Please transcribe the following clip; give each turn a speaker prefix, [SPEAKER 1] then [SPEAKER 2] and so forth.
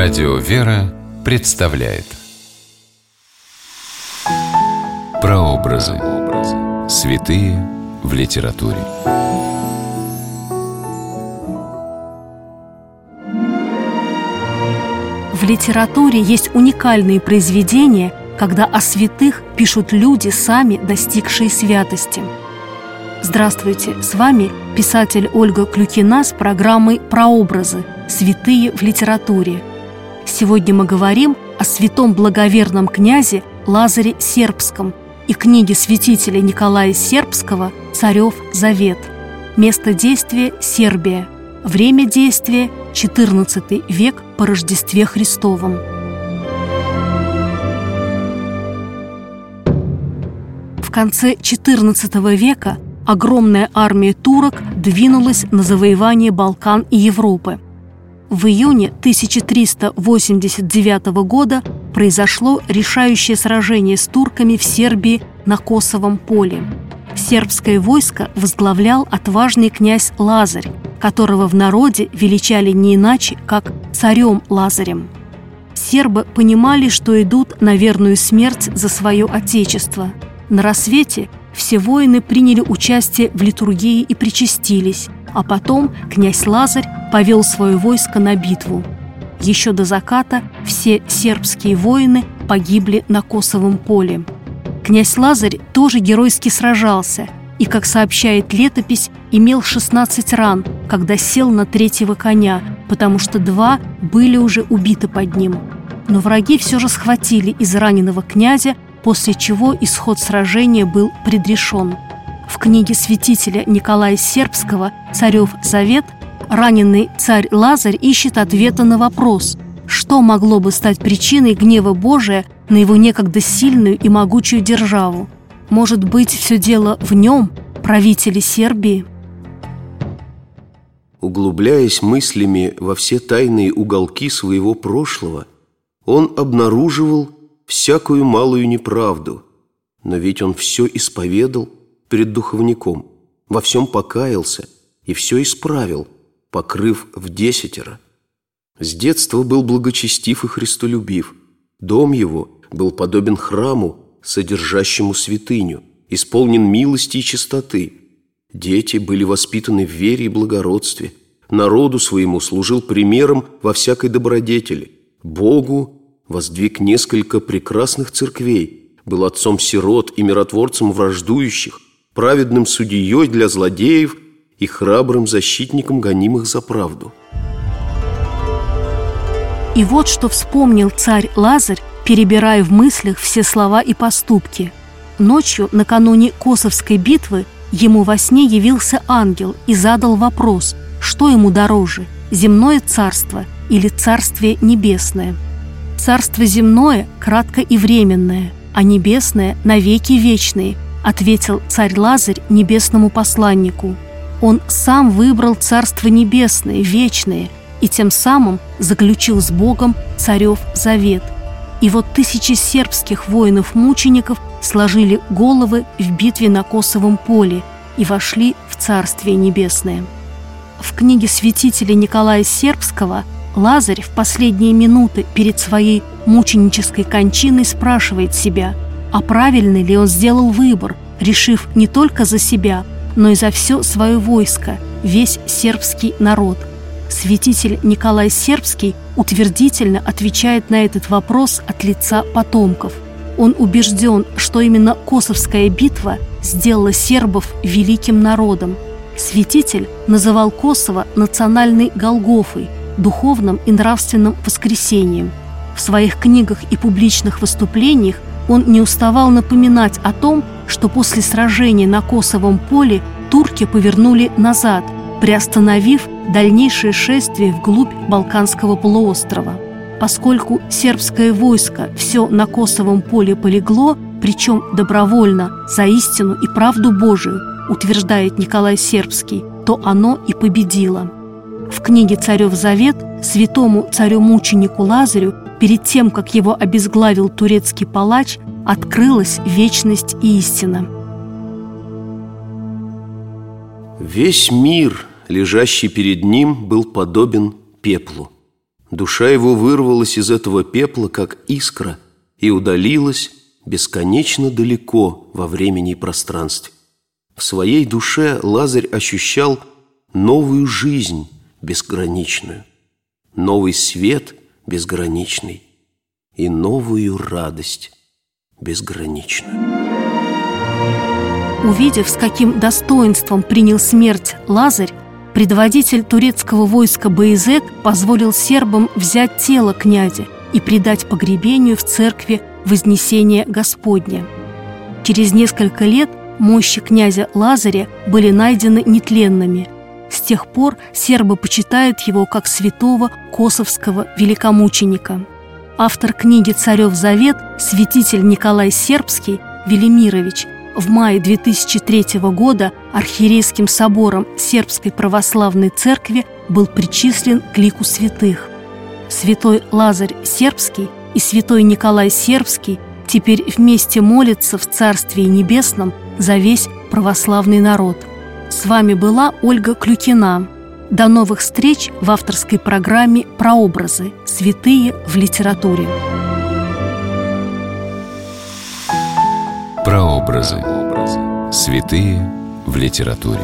[SPEAKER 1] Радио «Вера» представляет Прообразы. Святые в литературе.
[SPEAKER 2] В литературе есть уникальные произведения, когда о святых пишут люди, сами достигшие святости. Здравствуйте, с вами писатель Ольга Клюкина с программой «Прообразы. Святые в литературе». Сегодня мы говорим о святом благоверном князе Лазаре Сербском и книге святителя Николая Сербского «Царев Завет». Место действия – Сербия. Время действия – XIV век по Рождестве Христовом. В конце XIV века огромная армия турок двинулась на завоевание Балкан и Европы – в июне 1389 года произошло решающее сражение с турками в Сербии на Косовом поле. Сербское войско возглавлял отважный князь Лазарь, которого в народе величали не иначе, как царем Лазарем. Сербы понимали, что идут на верную смерть за свое отечество. На рассвете все воины приняли участие в литургии и причастились, а потом князь Лазарь повел свое войско на битву. Еще до заката все сербские воины погибли на Косовом поле. Князь Лазарь тоже геройски сражался и, как сообщает летопись, имел 16 ран, когда сел на третьего коня, потому что два были уже убиты под ним. Но враги все же схватили израненного князя, после чего исход сражения был предрешен. В книге святителя Николая Сербского «Царев Завет» раненый царь Лазарь ищет ответа на вопрос, что могло бы стать причиной гнева Божия на его некогда сильную и могучую державу. Может быть, все дело в нем, правителе Сербии?
[SPEAKER 3] Углубляясь мыслями во все тайные уголки своего прошлого, он обнаруживал всякую малую неправду, но ведь он все исповедал перед духовником, во всем покаялся и все исправил – покрыв в десятеро. С детства был благочестив и христолюбив. Дом его был подобен храму, содержащему святыню, исполнен милости и чистоты. Дети были воспитаны в вере и благородстве. Народу своему служил примером во всякой добродетели. Богу воздвиг несколько прекрасных церквей, был отцом сирот и миротворцем враждующих, праведным судьей для злодеев – и храбрым защитником гонимых за правду.
[SPEAKER 2] И вот что вспомнил царь Лазарь, перебирая в мыслях все слова и поступки. Ночью, накануне Косовской битвы, ему во сне явился ангел и задал вопрос, что ему дороже – земное царство или царствие небесное. Царство земное кратко и временное, а небесное – навеки вечные, ответил царь Лазарь небесному посланнику – он сам выбрал Царство Небесное, вечное, и тем самым заключил с Богом царев завет. И вот тысячи сербских воинов-мучеников сложили головы в битве на Косовом поле и вошли в Царствие Небесное. В книге святителя Николая Сербского Лазарь в последние минуты перед своей мученической кончиной спрашивает себя, а правильный ли он сделал выбор, решив не только за себя – но и за все свое войско, весь сербский народ. Святитель Николай Сербский утвердительно отвечает на этот вопрос от лица потомков. Он убежден, что именно Косовская битва сделала сербов великим народом. Святитель называл Косово национальной Голгофой, духовным и нравственным воскресением. В своих книгах и публичных выступлениях он не уставал напоминать о том, что после сражения на Косовом поле турки повернули назад, приостановив дальнейшее шествие вглубь Балканского полуострова. Поскольку сербское войско все на Косовом поле полегло, причем добровольно, за истину и правду Божию, утверждает Николай Сербский, то оно и победило. В книге «Царев Завет» святому царю-мученику Лазарю перед тем, как его обезглавил турецкий палач, открылась вечность и истина.
[SPEAKER 3] Весь мир, лежащий перед ним, был подобен пеплу. Душа его вырвалась из этого пепла, как искра, и удалилась бесконечно далеко во времени и пространстве. В своей душе Лазарь ощущал новую жизнь безграничную, новый свет безграничный и новую радость безграничную.
[SPEAKER 2] Увидев, с каким достоинством принял смерть Лазарь, предводитель турецкого войска Баизет позволил сербам взять тело князя и предать погребению в церкви Вознесения Господня. Через несколько лет мощи князя Лазаря были найдены нетленными. Тех пор сербы почитают его как святого косовского великомученика. Автор книги «Царев Завет» святитель Николай Сербский Велимирович – в мае 2003 года архиерейским собором Сербской православной церкви был причислен к лику святых. Святой Лазарь Сербский и святой Николай Сербский теперь вместе молятся в Царстве Небесном за весь православный народ. С вами была Ольга Клюкина. До новых встреч в авторской программе «Прообразы. Святые в литературе».
[SPEAKER 1] Прообразы. Святые в литературе.